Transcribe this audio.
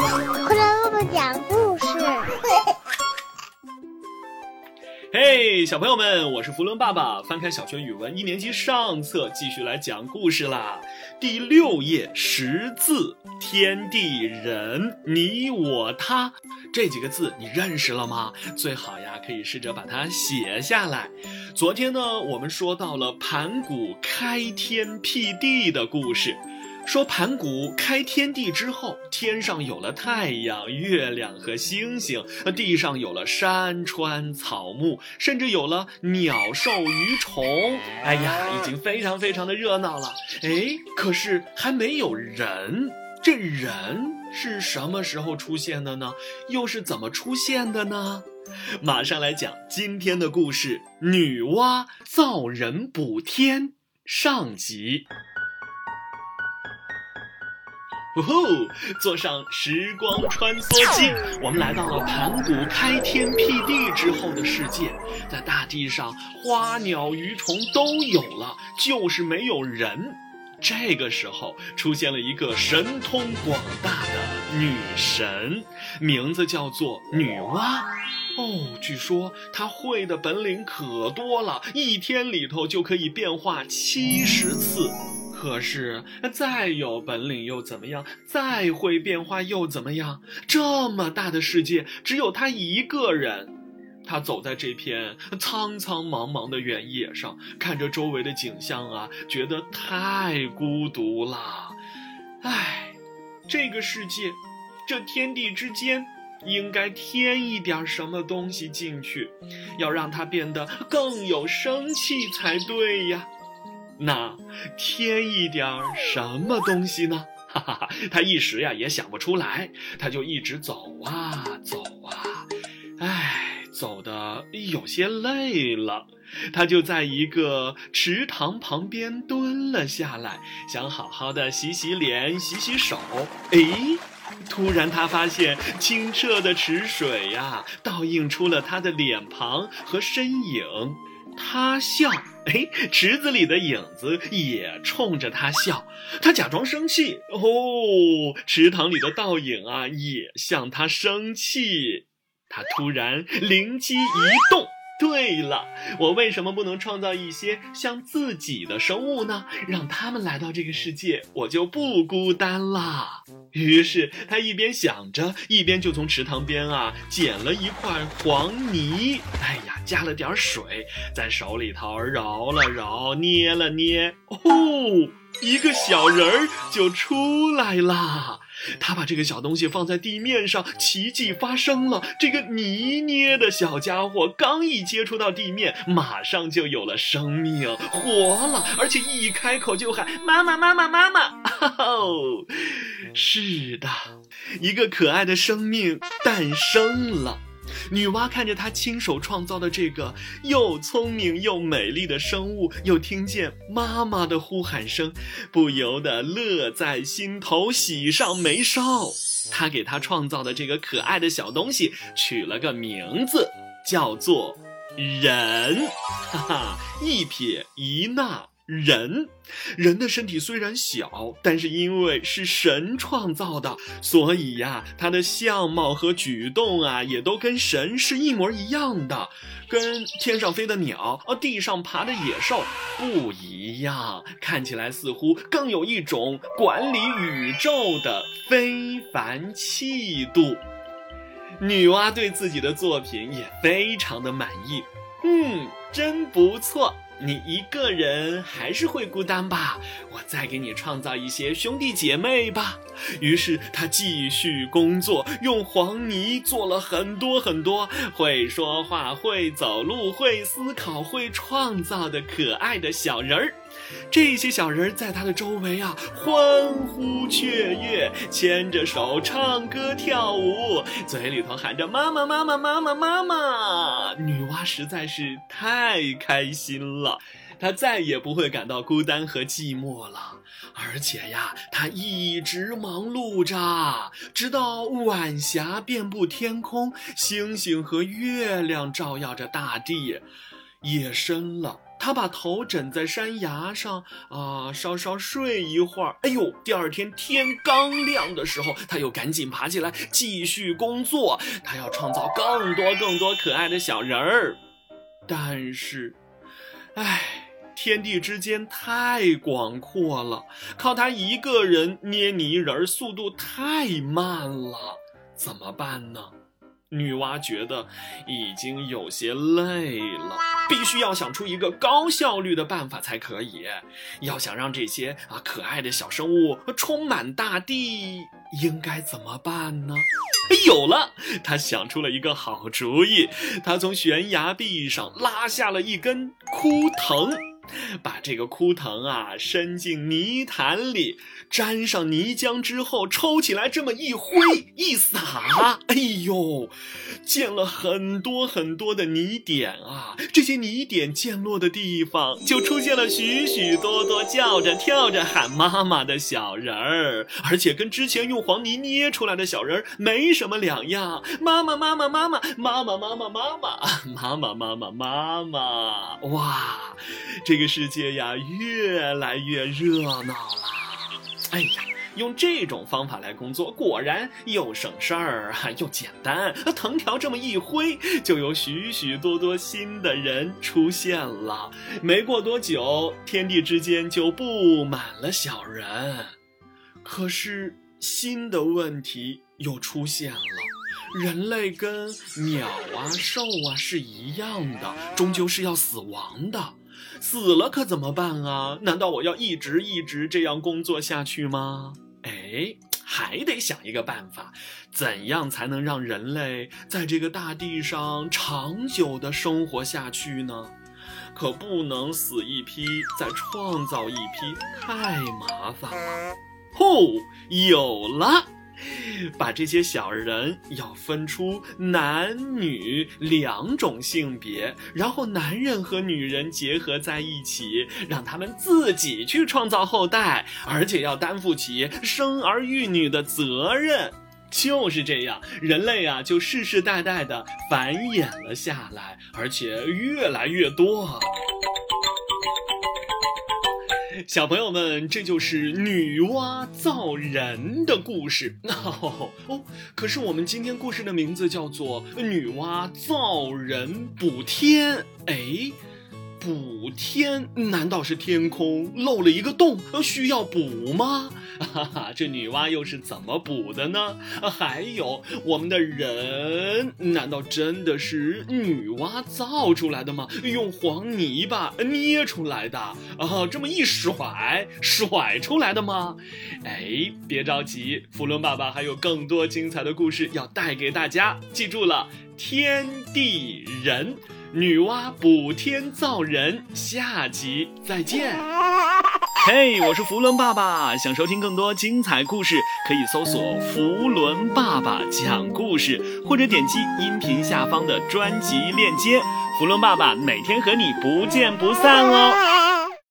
快来爸爸讲故事。嘿，小朋友们，我是福伦爸爸。翻开小学语文一年级上册，继续来讲故事啦。第六页，识字，天地人，你我他，这几个字你认识了吗？最好呀，可以试着把它写下来。昨天呢，我们说到了盘古开天辟地的故事。说盘古开天地之后，天上有了太阳、月亮和星星，地上有了山川、草木，甚至有了鸟兽鱼虫。哎呀，已经非常非常的热闹了。哎，可是还没有人。这人是什么时候出现的呢？又是怎么出现的呢？马上来讲今天的故事：女娲造人补天上集。呼呼，坐上时光穿梭机，我们来到了盘古开天辟地之后的世界。在大地上，花鸟鱼虫都有了，就是没有人。这个时候，出现了一个神通广大的女神，名字叫做女娲。哦，据说她会的本领可多了，一天里头就可以变化七十次。可是，再有本领又怎么样？再会变化又怎么样？这么大的世界，只有他一个人。他走在这片苍苍茫茫的原野上，看着周围的景象啊，觉得太孤独了。唉，这个世界，这天地之间，应该添一点什么东西进去，要让它变得更有生气才对呀。那添一点什么东西呢？哈 哈哈，他一时呀也想不出来，他就一直走啊走啊，唉，走的有些累了，他就在一个池塘旁边蹲了下来，想好好的洗洗脸、洗洗手。哎，突然他发现清澈的池水呀，倒映出了他的脸庞和身影，他笑。哎，池子里的影子也冲着他笑，他假装生气哦。池塘里的倒影啊，也向他生气。他突然灵机一动。对了，我为什么不能创造一些像自己的生物呢？让他们来到这个世界，我就不孤单啦。于是他一边想着，一边就从池塘边啊捡了一块黄泥，哎呀，加了点水，在手里头揉了揉，捏了捏，哦，一个小人儿就出来啦。他把这个小东西放在地面上，奇迹发生了。这个泥捏的小家伙刚一接触到地面，马上就有了生命，活了，而且一开口就喊“妈妈，妈妈，妈妈”。哦，是的，一个可爱的生命诞生了。女娲看着她亲手创造的这个又聪明又美丽的生物，又听见妈妈的呼喊声，不由得乐在心头，喜上眉梢。她给她创造的这个可爱的小东西取了个名字，叫做人。哈哈，一撇一捺。人，人的身体虽然小，但是因为是神创造的，所以呀，他的相貌和举动啊，也都跟神是一模一样的，跟天上飞的鸟、啊地上爬的野兽不一样，看起来似乎更有一种管理宇宙的非凡气度。女娲对自己的作品也非常的满意，嗯，真不错。你一个人还是会孤单吧？我再给你创造一些兄弟姐妹吧。于是他继续工作，用黄泥做了很多很多会说话、会走路、会思考、会创造的可爱的小人儿。这些小人在他的周围啊，欢呼雀跃，牵着手唱歌跳舞，嘴里头喊着妈妈妈妈妈妈妈妈。女娲实在是太开心了，她再也不会感到孤单和寂寞了。而且呀，她一直忙碌着，直到晚霞遍布天空，星星和月亮照耀着大地，夜深了。他把头枕在山崖上啊，稍稍睡一会儿。哎呦，第二天天刚亮的时候，他又赶紧爬起来继续工作。他要创造更多更多可爱的小人儿。但是，唉，天地之间太广阔了，靠他一个人捏泥人速度太慢了，怎么办呢？女娲觉得已经有些累了，必须要想出一个高效率的办法才可以。要想让这些啊可爱的小生物充满大地，应该怎么办呢？有了，他想出了一个好主意。他从悬崖壁上拉下了一根枯藤。把这个枯藤啊伸进泥潭里，沾上泥浆之后，抽起来这么一挥一撒，哎呦，溅了很多很多的泥点啊！这些泥点溅落的地方，就出现了许许多多叫着跳着喊妈妈的小人儿，而且跟之前用黄泥捏出来的小人儿没什么两样。妈妈妈妈妈妈妈妈妈妈妈妈妈妈妈妈妈妈，哇，这。个世界呀，越来越热闹了。哎呀，用这种方法来工作，果然又省事儿 又简单。藤条这么一挥，就有许许多多新的人出现了。没过多久，天地之间就布满了小人。可是新的问题又出现了：人类跟鸟啊、兽啊是一样的，终究是要死亡的。死了可怎么办啊？难道我要一直一直这样工作下去吗？哎，还得想一个办法，怎样才能让人类在这个大地上长久的生活下去呢？可不能死一批再创造一批，太麻烦了。吼，有了！把这些小人要分出男女两种性别，然后男人和女人结合在一起，让他们自己去创造后代，而且要担负起生儿育女的责任。就是这样，人类啊就世世代代的繁衍了下来，而且越来越多。小朋友们，这就是女娲造人的故事。哦，可是我们今天故事的名字叫做《女娲造人补天》。哎。补天？难道是天空漏了一个洞，需要补吗？哈哈，这女娲又是怎么补的呢？还有我们的人，难道真的是女娲造出来的吗？用黄泥巴捏出来的啊？这么一甩，甩出来的吗？哎，别着急，福伦爸爸还有更多精彩的故事要带给大家。记住了，天地人。女娲补天造人，下集再见。嘿，我是福伦爸爸，想收听更多精彩故事，可以搜索“福伦爸爸讲故事”，或者点击音频下方的专辑链接。福伦爸爸每天和你不见不散哦。